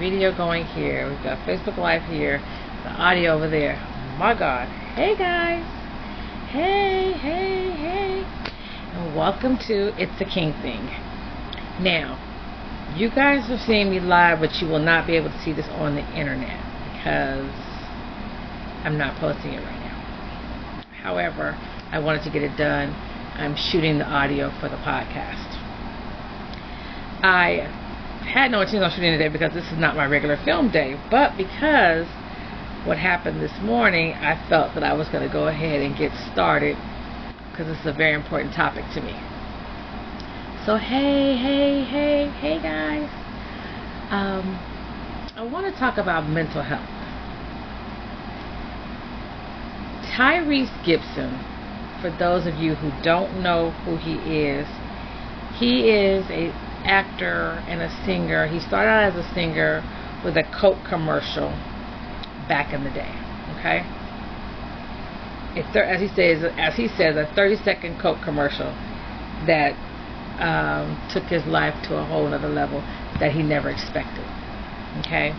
video going here. We've got Facebook Live here. The audio over there. my God. Hey guys. Hey, hey, hey. And welcome to It's the King Thing. Now, you guys have seen me live, but you will not be able to see this on the internet because I'm not posting it right now. However, I wanted to get it done. I'm shooting the audio for the podcast. I had no intention of shooting today because this is not my regular film day, but because what happened this morning, I felt that I was going to go ahead and get started because this is a very important topic to me. So, hey, hey, hey, hey, guys. Um, I want to talk about mental health. Tyrese Gibson, for those of you who don't know who he is, he is a actor and a singer. He started out as a singer with a Coke commercial back in the day. Okay, as he says, as he says, a 30-second Coke commercial that um, took his life to a whole other level that he never expected. Okay.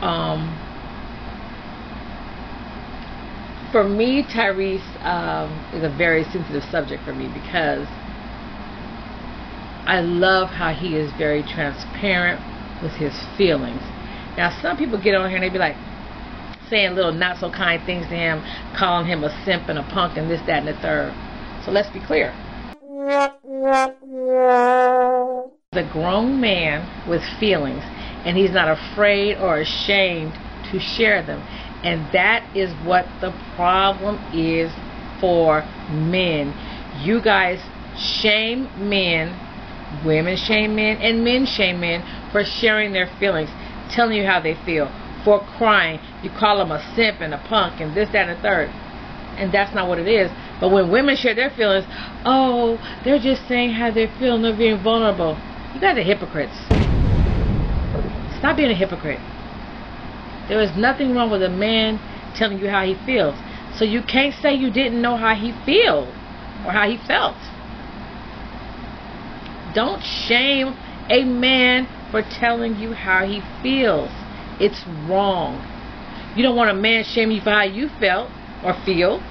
Um, for me, Tyrese um, is a very sensitive subject for me because I love how he is very transparent with his feelings. Now, some people get on here and they be like saying little not so kind things to him, calling him a simp and a punk and this, that, and the third. So let's be clear. The grown man with feelings, and he's not afraid or ashamed to share them. And that is what the problem is for men. You guys shame men Women shame men and men shame men for sharing their feelings, telling you how they feel, for crying. You call them a simp and a punk and this, that, and third. And that's not what it is. But when women share their feelings, oh, they're just saying how they feel and they're being vulnerable. You guys are hypocrites. Stop being a hypocrite. There is nothing wrong with a man telling you how he feels. So you can't say you didn't know how he feels or how he felt. Don't shame a man for telling you how he feels. It's wrong. You don't want a man shame you for how you felt or feel.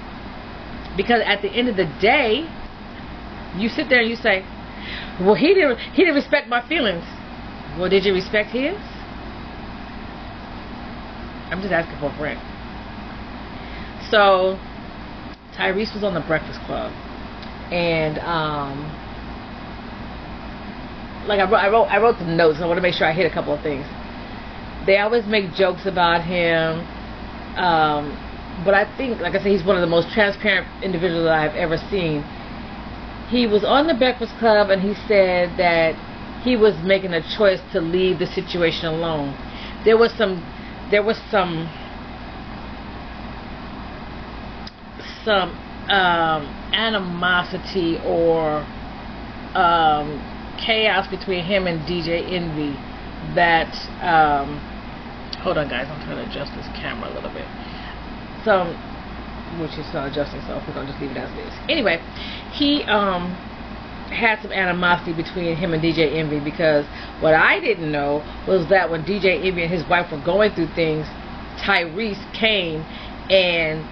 Because at the end of the day, you sit there and you say, Well he didn't he didn't respect my feelings. Well did you respect his? I'm just asking for a friend. So Tyrese was on the Breakfast Club and um like I wrote, I wrote, I wrote notes. I want to make sure I hit a couple of things. They always make jokes about him, um, but I think, like I said, he's one of the most transparent individuals I've ever seen. He was on the Breakfast Club, and he said that he was making a choice to leave the situation alone. There was some, there was some, some um, animosity or um, chaos between him and DJ Envy that um, hold on guys I'm trying to adjust this camera a little bit. So which is not adjusting so we're gonna just leave it as is. Anyway he um had some animosity between him and DJ Envy because what I didn't know was that when DJ Envy and his wife were going through things Tyrese came and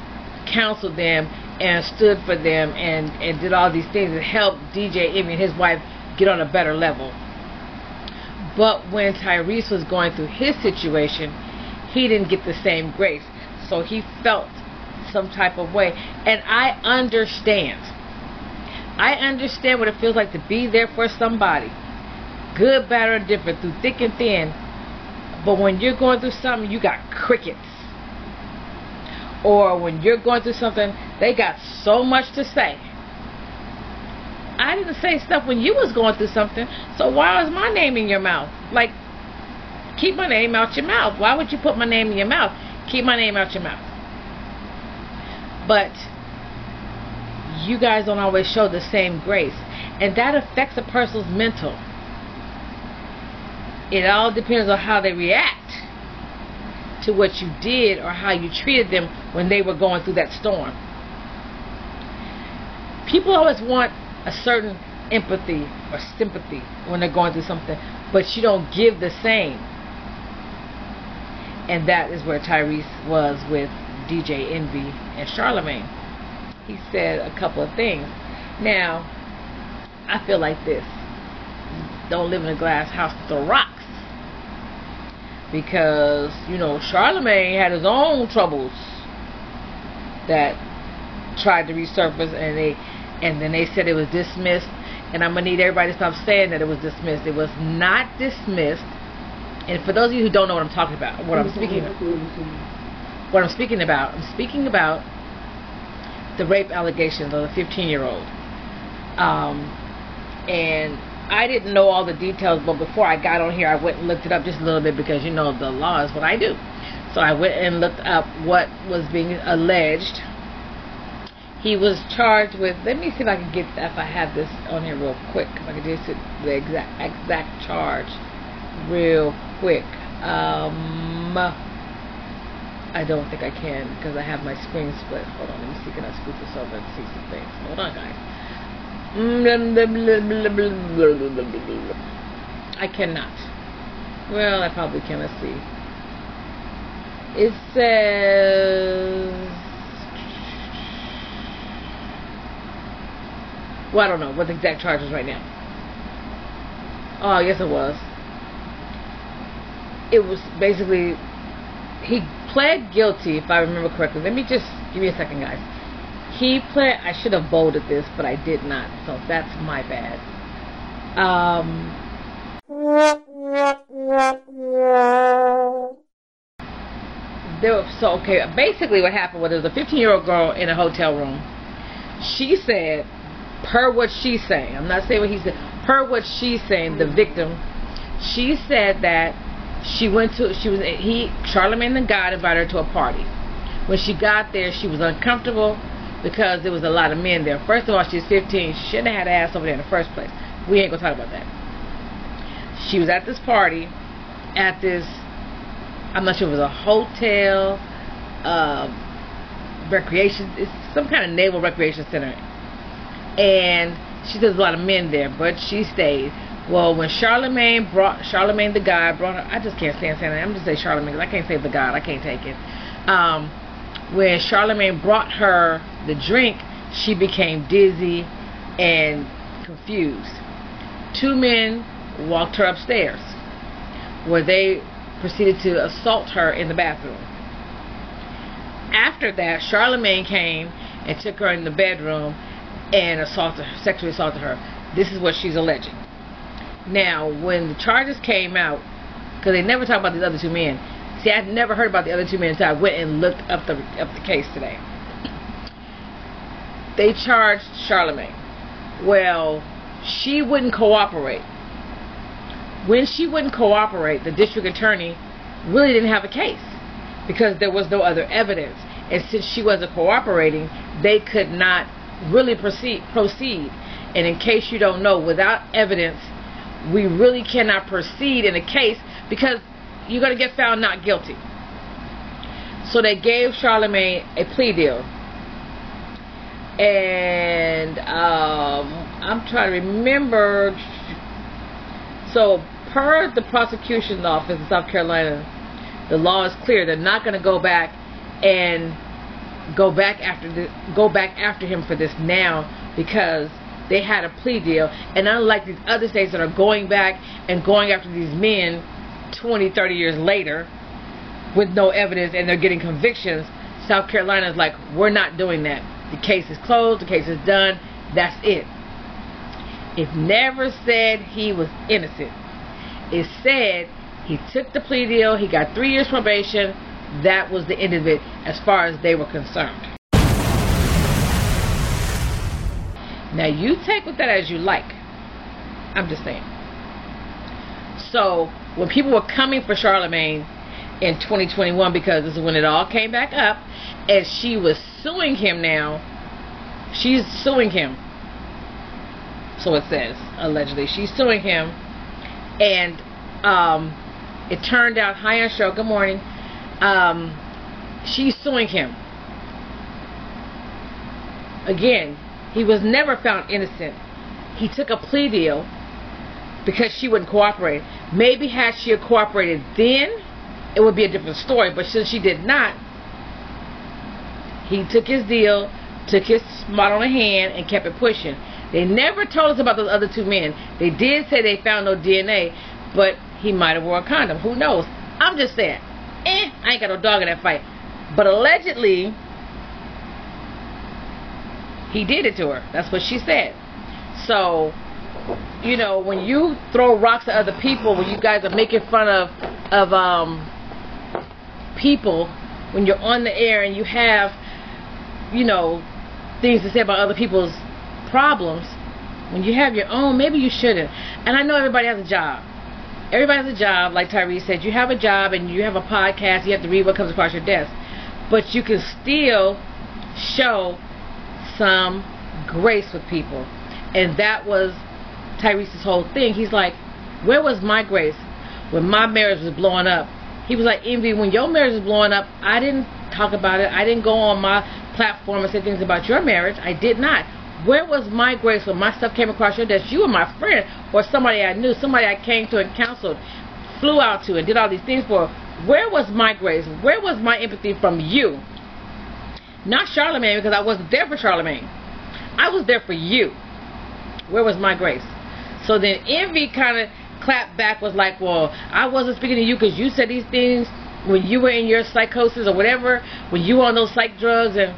counseled them and stood for them and, and did all these things and helped DJ Envy and his wife get on a better level. But when Tyrese was going through his situation, he didn't get the same grace. So he felt some type of way. And I understand. I understand what it feels like to be there for somebody. Good, bad, or different, through thick and thin. But when you're going through something, you got crickets. Or when you're going through something, they got so much to say I didn't say stuff when you was going through something. So why is my name in your mouth? Like, keep my name out your mouth. Why would you put my name in your mouth? Keep my name out your mouth. But you guys don't always show the same grace. And that affects a person's mental. It all depends on how they react to what you did or how you treated them when they were going through that storm. People always want a certain empathy or sympathy when they're going through something, but you don't give the same. and that is where Tyrese was with DJ Envy and Charlemagne. He said a couple of things. Now, I feel like this. Don't live in a glass house with the rocks. Because, you know, Charlemagne had his own troubles that tried to resurface and they and then they said it was dismissed and I'm gonna need everybody to stop saying that it was dismissed. It was not dismissed. And for those of you who don't know what I'm talking about, what I'm speaking what I'm speaking about, I'm speaking about the rape allegations of the 15 year old. Um, and I didn't know all the details, but before I got on here, I went and looked it up just a little bit because you know the law is what I do. So I went and looked up what was being alleged he was charged with. Let me see if I can get if I have this on here real quick. If I can just the exact exact charge real quick. Um, I don't think I can because I have my screen split. Hold on, let me see. Can I scoot this over and see some things? Hold on, guys. I cannot. Well, I probably can. Let's see. It says Well, I don't know what the exact charge is right now. Oh, yes, it was. It was basically he pled guilty, if I remember correctly. Let me just give me a second, guys. He pled. I should have bolded this, but I did not, so that's my bad. Um. There was, so okay. Basically, what happened was there was a 15 year old girl in a hotel room. She said per what she's saying, I'm not saying what he said, per what she's saying, the victim, she said that she went to, she was, he, Charlemagne the God invited her to a party. When she got there, she was uncomfortable because there was a lot of men there. First of all, she's 15. She shouldn't have had ass over there in the first place. We ain't gonna talk about that. She was at this party, at this, I'm not sure if it was a hotel, uh, recreation, it's some kind of naval recreation center and she says a lot of men there, but she stayed. Well, when Charlemagne brought Charlemagne the God brought her, I just can't stand saying that. I'm just say Charlemagne because I can't say the God. I can't take it. Um, when Charlemagne brought her the drink, she became dizzy and confused. Two men walked her upstairs, where they proceeded to assault her in the bathroom. After that, Charlemagne came and took her in the bedroom and assaulted sexually assaulted her. This is what she's alleging. Now, when the charges came out, because they never talk about these other two men. See, I'd never heard about the other two men until I went and looked up the up the case today. They charged Charlemagne. Well, she wouldn't cooperate. When she wouldn't cooperate, the district attorney really didn't have a case because there was no other evidence. And since she wasn't cooperating, they could not really proceed proceed. And in case you don't know, without evidence, we really cannot proceed in a case because you're going to get found not guilty. So they gave Charlemagne a plea deal. And um, I'm trying to remember. So, per the prosecution office in South Carolina, the law is clear. They're not going to go back and go back after the, go back after him for this now because they had a plea deal. And unlike these other states that are going back and going after these men 20 30 years later with no evidence and they're getting convictions South Carolina is like we're not doing that. The case is closed. The case is done. That's it. It never said he was innocent. It said he took the plea deal. He got three years probation that was the end of it as far as they were concerned. Now you take with that as you like. I'm just saying. So when people were coming for Charlemagne in 2021 because this is when it all came back up, and she was suing him now. She's suing him. So it says allegedly she's suing him, and um, it turned out. Hi, show. Good morning um, she's suing him. Again, he was never found innocent. He took a plea deal because she wouldn't cooperate. Maybe had she cooperated then, it would be a different story. But since she did not, he took his deal, took his spot on the hand, and kept it pushing. They never told us about those other two men. They did say they found no DNA, but he might have worn a condom. Who knows? I'm just saying. Eh, I ain't got no dog in that fight. But allegedly, he did it to her. That's what she said. So, you know, when you throw rocks at other people, when you guys are making fun of of um people, when you're on the air and you have, you know, things to say about other people's problems, when you have your own, maybe you shouldn't. And I know everybody has a job. Everybody has a job, like Tyrese said. You have a job and you have a podcast. You have to read what comes across your desk, but you can still show some grace with people. And that was Tyrese's whole thing. He's like, where was my grace when my marriage was blowing up? He was like, Envy, when your marriage was blowing up, I didn't talk about it. I didn't go on my platform and say things about your marriage. I did not. Where was my grace when my stuff came across your desk? You were my friend or somebody I knew, somebody I came to and counseled, flew out to and did all these things for. Where was my grace? Where was my empathy from you? Not Charlemagne because I wasn't there for Charlemagne. I was there for you. Where was my grace? So then Envy kind of clapped back, was like, well, I wasn't speaking to you because you said these things when you were in your psychosis or whatever, when you were on those psych drugs. And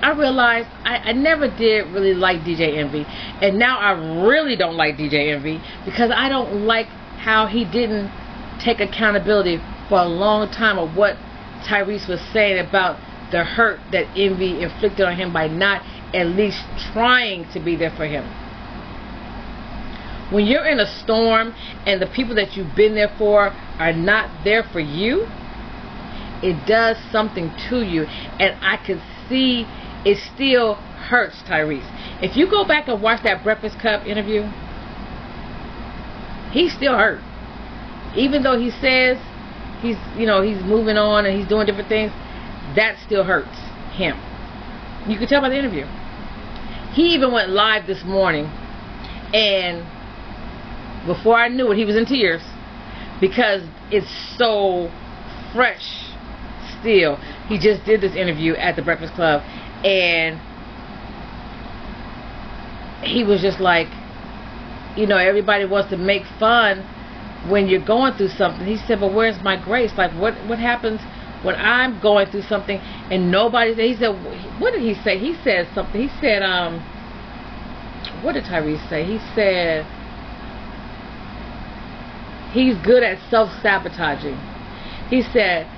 I realized I, I never did really like DJ Envy. And now I really don't like DJ Envy because I don't like how he didn't take accountability for a long time of what Tyrese was saying about the hurt that envy inflicted on him by not at least trying to be there for him. When you're in a storm and the people that you've been there for are not there for you, it does something to you. And I can see it still hurts Tyrese. If you go back and watch that Breakfast Club interview, he's still hurt. Even though he says he's, you know, he's moving on and he's doing different things, that still hurts him. You can tell by the interview. He even went live this morning, and before I knew it, he was in tears because it's so fresh still. He just did this interview at the Breakfast Club, and he was just like, you know, everybody wants to make fun when you're going through something. He said, but where's my grace? Like, what what happens when I'm going through something and nobody he said what did he say he said something he said um what did Tyrese say he said he's good at self-sabotaging he said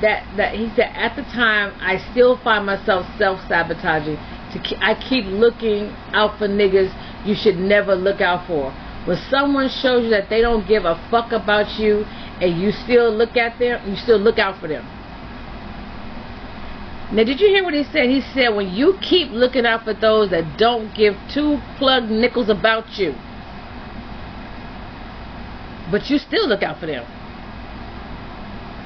that that he said at the time I still find myself self-sabotaging to ke- I keep looking out for niggas you should never look out for when someone shows you that they don't give a fuck about you and you still look at them you still look out for them now, did you hear what he said? He said, when you keep looking out for those that don't give two plug nickels about you, but you still look out for them.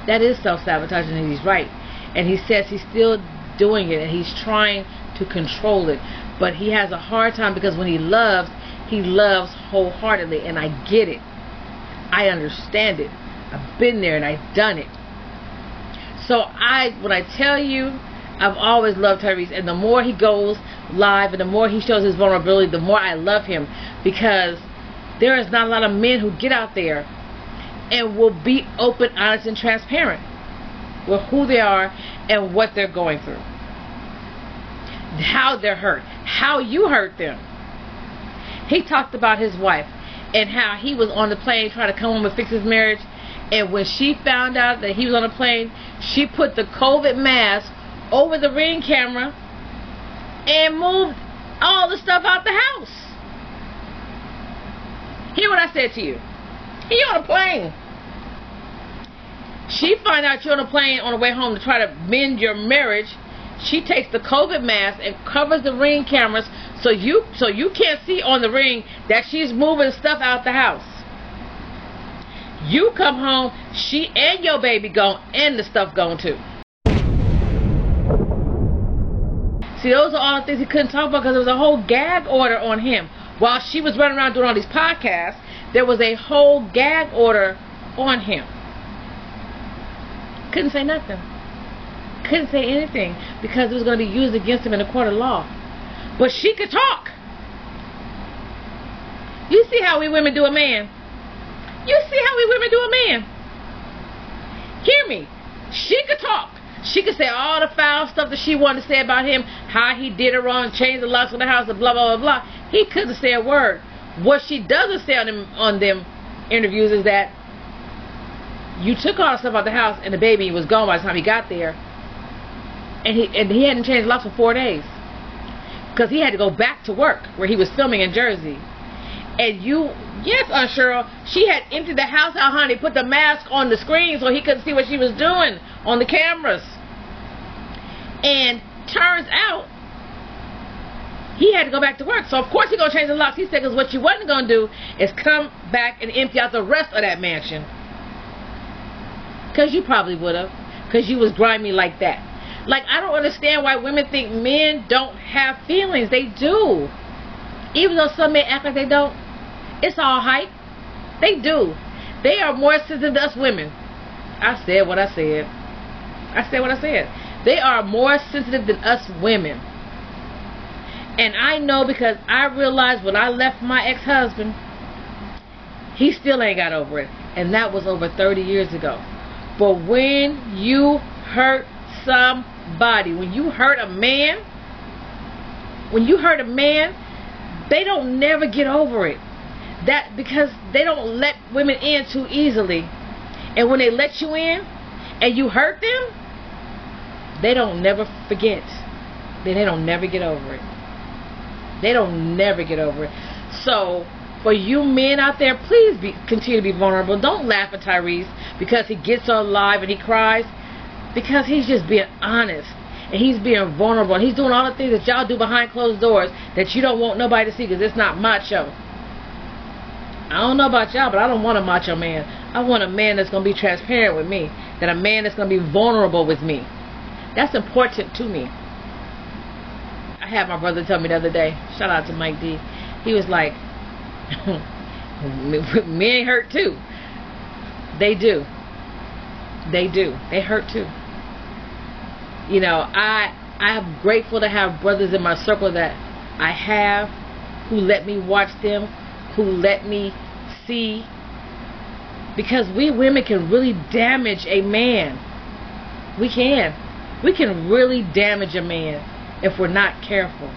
That is self-sabotaging, and he's right. And he says he's still doing it, and he's trying to control it. But he has a hard time because when he loves, he loves wholeheartedly, and I get it. I understand it. I've been there, and I've done it. So I, when I tell you I've always loved Tyrese, and the more he goes live and the more he shows his vulnerability, the more I love him because there is not a lot of men who get out there and will be open, honest, and transparent with who they are and what they're going through, how they're hurt, how you hurt them. He talked about his wife and how he was on the plane trying to come home and fix his marriage. And when she found out that he was on the plane, she put the COVID mask over the ring camera and moved all the stuff out the house. Hear what I said to you. He on a plane. She find out you're on a plane on the way home to try to mend your marriage. She takes the COVID mask and covers the ring cameras so you so you can't see on the ring that she's moving stuff out the house. You come home, she and your baby gone, and the stuff gone too. See, those are all the things he couldn't talk about because there was a whole gag order on him. While she was running around doing all these podcasts, there was a whole gag order on him. Couldn't say nothing. Couldn't say anything because it was going to be used against him in a court of law. But she could talk. You see how we women do a man. You see how we women do a man. Hear me. She could talk. She could say all the foul stuff that she wanted to say about him, how he did it wrong, changed the locks of the house, and blah blah blah blah. He couldn't say a word. What she doesn't say on them on them interviews is that you took all the stuff out the house and the baby was gone by the time he got there, and he and he hadn't changed locks for four days because he had to go back to work where he was filming in Jersey. And you, yes, Aunt Cheryl, she had emptied the house out, honey, put the mask on the screen so he couldn't see what she was doing on the cameras. And turns out, he had to go back to work. So, of course, he going to change the locks. He said, because what you wasn't going to do is come back and empty out the rest of that mansion. Because you probably would have. Because you was grimy like that. Like, I don't understand why women think men don't have feelings. They do. Even though some men act like they don't. It's all hype. They do. They are more sensitive than us women. I said what I said. I said what I said. They are more sensitive than us women. And I know because I realized when I left my ex-husband, he still ain't got over it. And that was over 30 years ago. But when you hurt somebody, when you hurt a man, when you hurt a man, they don't never get over it. That because they don't let women in too easily. And when they let you in and you hurt them, they don't never forget. Then they don't never get over it. They don't never get over it. So for you men out there, please be, continue to be vulnerable. Don't laugh at Tyrese because he gets on live and he cries because he's just being honest and he's being vulnerable and he's doing all the things that y'all do behind closed doors that you don't want nobody to see because it's not macho. I don't know about y'all, but I don't want a macho man. I want a man that's going to be transparent with me, that a man that's going to be vulnerable with me. That's important to me. I had my brother tell me the other day, shout out to Mike D. He was like, men hurt too. They do. They do. They hurt too you know, I I am grateful to have brothers in my circle that I have who let me watch them, who let me see because we women can really damage a man. We can. We can really damage a man if we're not careful.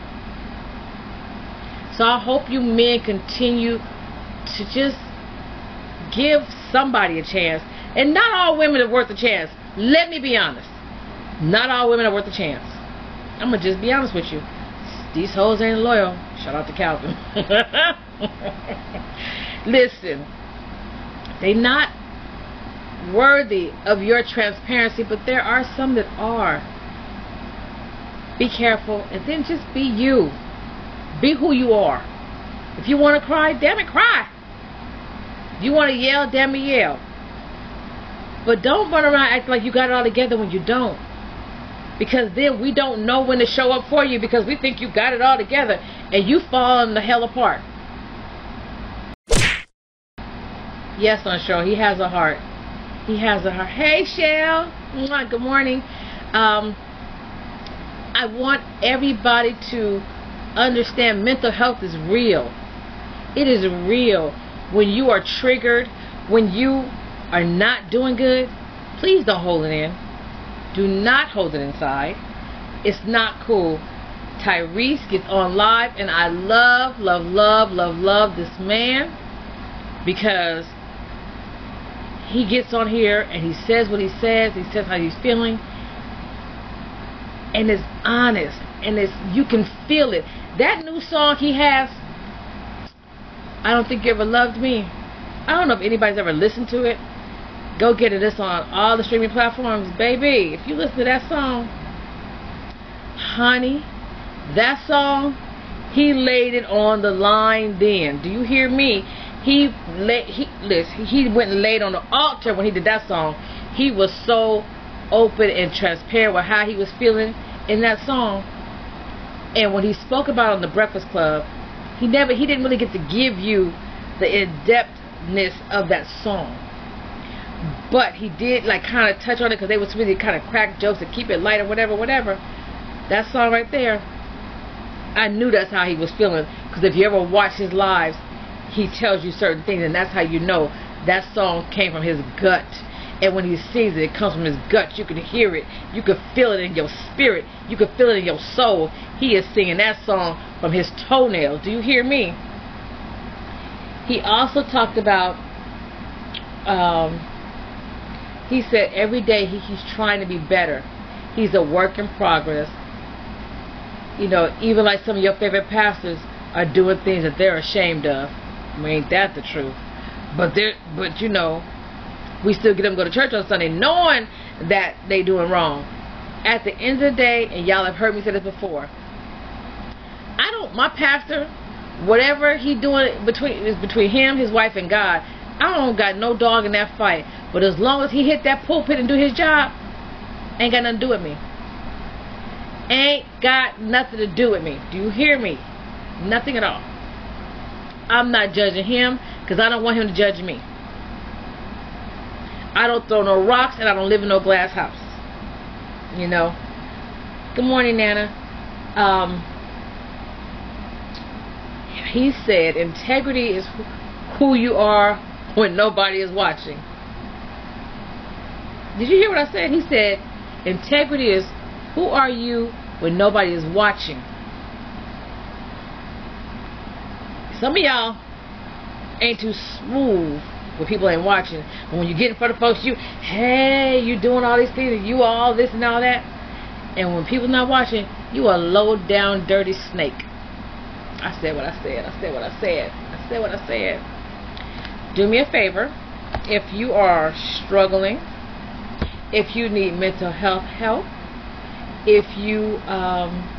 So I hope you men continue to just give somebody a chance. And not all women are worth a chance. Let me be honest. Not all women are worth a chance. I'm gonna just be honest with you. These hoes ain't loyal. Shout out to Calvin. Listen, they not worthy of your transparency, but there are some that are. Be careful, and then just be you. Be who you are. If you want to cry, damn it, cry. If you want to yell, damn it, yell. But don't run around acting like you got it all together when you don't because then we don't know when to show up for you because we think you got it all together and you fall in the hell apart. Yes, show. He has a heart. He has a heart. Hey, Shell. Good morning. Um, I want everybody to understand mental health is real. It is real. When you are triggered, when you are not doing good, please don't hold it in do not hold it inside. It's not cool. Tyrese gets on live, and I love, love, love, love, love this man because he gets on here and he says what he says. He says how he's feeling, and it's honest, and it's you can feel it. That new song he has, I don't think you ever loved me. I don't know if anybody's ever listened to it. Go get it. It's on all the streaming platforms. Baby, if you listen to that song, honey, that song, he laid it on the line then. Do you hear me? He laid, he, listen, he went and laid on the altar when he did that song. He was so open and transparent with how he was feeling in that song. And when he spoke about on the Breakfast Club, he never, he didn't really get to give you the in-depthness of that song but he did like kind of touch on it because they was really kind of crack jokes and keep it light or whatever, whatever. That song right there, I knew that's how he was feeling because if you ever watch his lives, he tells you certain things, and that's how you know that song came from his gut. And when he sings it, it comes from his gut. You can hear it. You can feel it in your spirit. You can feel it in your soul. He is singing that song from his toenails. Do you hear me? He also talked about, um, he said every day he, he's trying to be better. He's a work in progress. You know, even like some of your favorite pastors are doing things that they're ashamed of. I mean, ain't that the truth? But but you know, we still get them to go to church on Sunday knowing that they doing wrong. At the end of the day, and y'all have heard me say this before, I don't, my pastor, whatever he doing between is between him, his wife, and God. I don't got no dog in that fight. But as long as he hit that pulpit and do his job, ain't got nothing to do with me. Ain't got nothing to do with me. Do you hear me? Nothing at all. I'm not judging him because I don't want him to judge me. I don't throw no rocks and I don't live in no glass house. You know. Good morning, Nana. Um, he said integrity is who you are when nobody is watching. Did you hear what I said? He said integrity is who are you when nobody is watching. Some of y'all ain't too smooth when people ain't watching. When you get in front of folks, you, hey, you doing all these things, and you all this and all that. And when people not watching, you a low down dirty snake. I said what I said. I said what I said. I said what I said. Do me a favor. If you are struggling, if you need mental health help, if you um,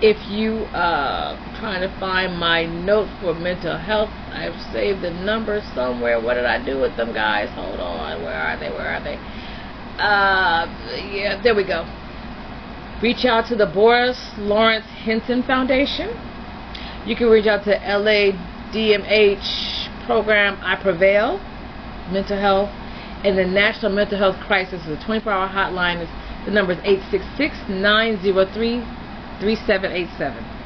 if you uh trying to find my note for mental health I've saved the number somewhere. What did I do with them guys? Hold on. Where are they? Where are they? Uh yeah there we go. Reach out to the Boris Lawrence Henson Foundation. You can reach out to LADMH program I Prevail mental health and the National Mental Health Crisis is a 24 hour hotline is the number is 866 903 3787.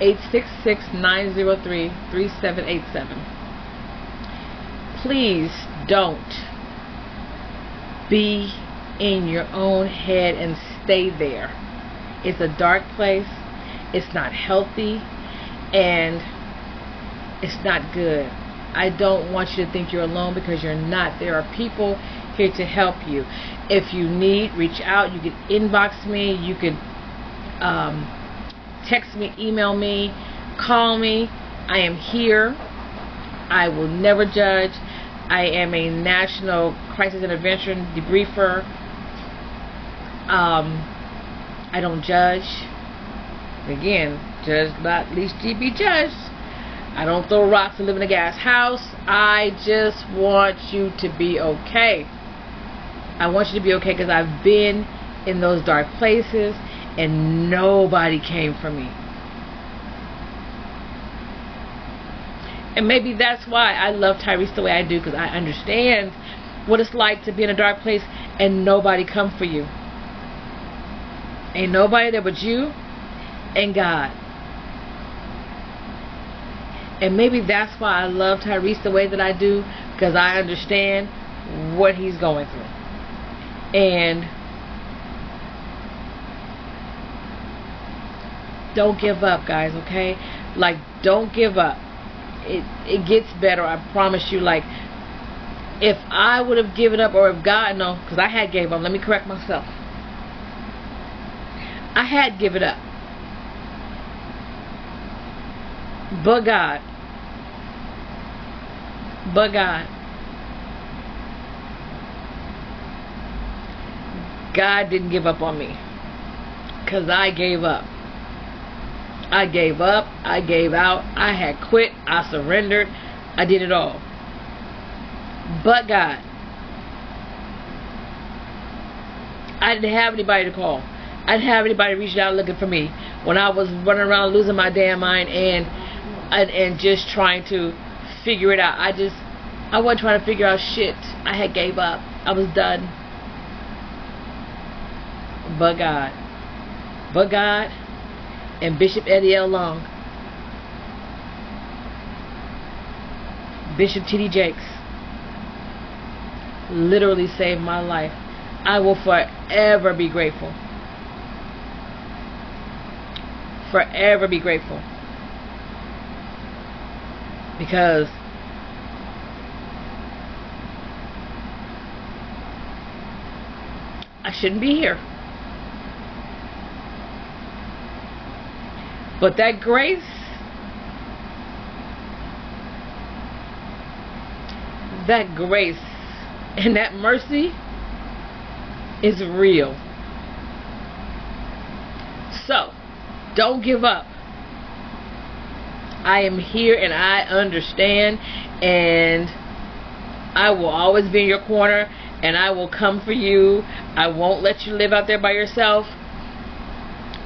866 903 3787. Please don't be in your own head and stay there. It's a dark place, it's not healthy, and it's not good. I don't want you to think you're alone because you're not. There are people here to help you. If you need, reach out. You can inbox me. You can um, text me, email me, call me. I am here. I will never judge. I am a national crisis intervention debriefer. Um, I don't judge. Again, judge not least ye be judged. I don't throw rocks and live in a gas house. I just want you to be okay. I want you to be okay because I've been in those dark places and nobody came for me. And maybe that's why I love Tyrese the way I do because I understand what it's like to be in a dark place and nobody come for you. Ain't nobody there but you and God. And maybe that's why I love Tyrese the way that I do because I understand what he's going through. And don't give up, guys, okay? Like, don't give up. It, it gets better, I promise you. Like, if I would have given up, or if God, no, because I had gave up. Let me correct myself. I had given up. But God. But God. God didn't give up on me. Because I gave up. I gave up. I gave out. I had quit. I surrendered. I did it all. But God. I didn't have anybody to call. I didn't have anybody reaching out looking for me when I was running around losing my damn mind and and, and just trying to figure it out. I just I wasn't trying to figure out shit. I had gave up. I was done. But God. But God and Bishop Eddie L. Long. Bishop T.D. Jakes literally saved my life. I will forever be grateful. Forever be grateful. Because I shouldn't be here. But that grace, that grace and that mercy is real. So, don't give up. I am here and I understand and I will always be in your corner and I will come for you. I won't let you live out there by yourself.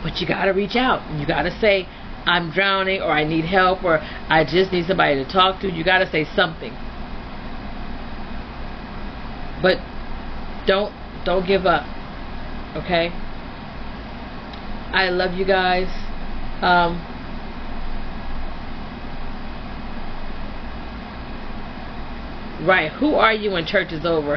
But you got to reach out. You got to say, I'm drowning or I need help or I just need somebody to talk to. You got to say something. But don't don't give up. Okay? I love you guys. Um, right. Who are you when church is over?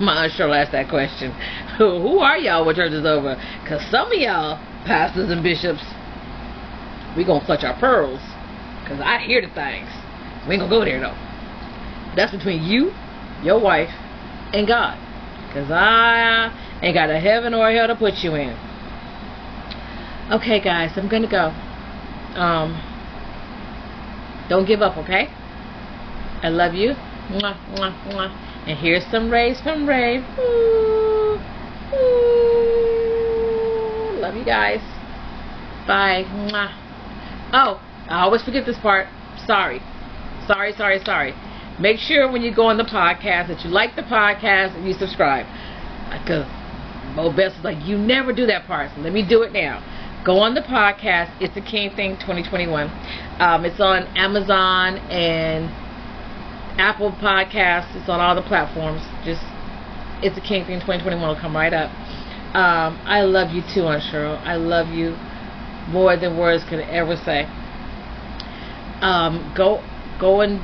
My Cheryl asked that question. Who, who are y'all when church is over? Because some of y'all, pastors and bishops, we to clutch our pearls. Because I hear the things. We ain't to go there, though. That's between you, your wife, and God. Because I ain't got a heaven or a hell to put you in. Okay, guys, I'm to go. Um, don't give up, okay? I love you. Mwah, mwah, mwah. And here's some rays from Ray. Ooh, ooh. Love you guys. Bye. Mwah. Oh, I always forget this part. Sorry. Sorry, sorry, sorry. Make sure when you go on the podcast that you like the podcast and you subscribe. Because Mo Best is like, you never do that part. So let me do it now. Go on the podcast. It's the King Thing 2021. Um, it's on Amazon and Apple Podcasts. It's on all the platforms. Just It's the King Thing 2021 will come right up. Um, I love you too, Aunt Cheryl. I love you more than words could ever say. Um, go go and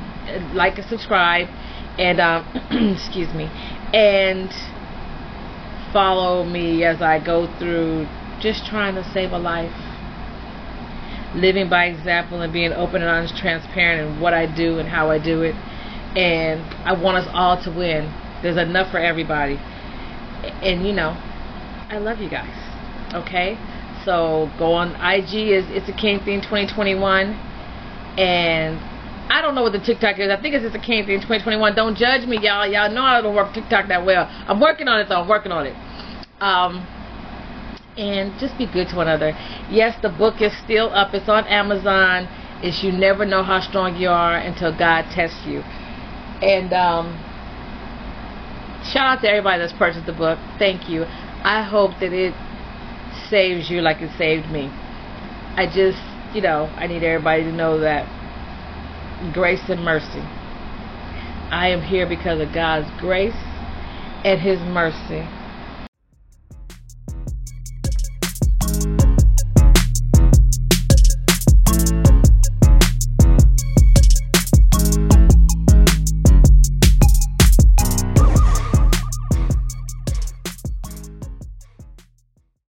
like and subscribe and um, excuse me and follow me as I go through just trying to save a life living by example and being open and honest transparent in what I do and how I do it and I want us all to win there's enough for everybody and you know I love you guys okay so go on IG is it's a king thing 2021 and I don't know what the TikTok is. I think it's just a King thing 2021. Don't judge me, y'all. Y'all know I don't work TikTok that well. I'm working on it, though. I'm working on it. Um, and just be good to one another. Yes, the book is still up. It's on Amazon. It's You Never Know How Strong You Are Until God Tests You. And um, shout out to everybody that's purchased the book. Thank you. I hope that it saves you like it saved me. I just, you know, I need everybody to know that grace and mercy. I am here because of God's grace and His mercy.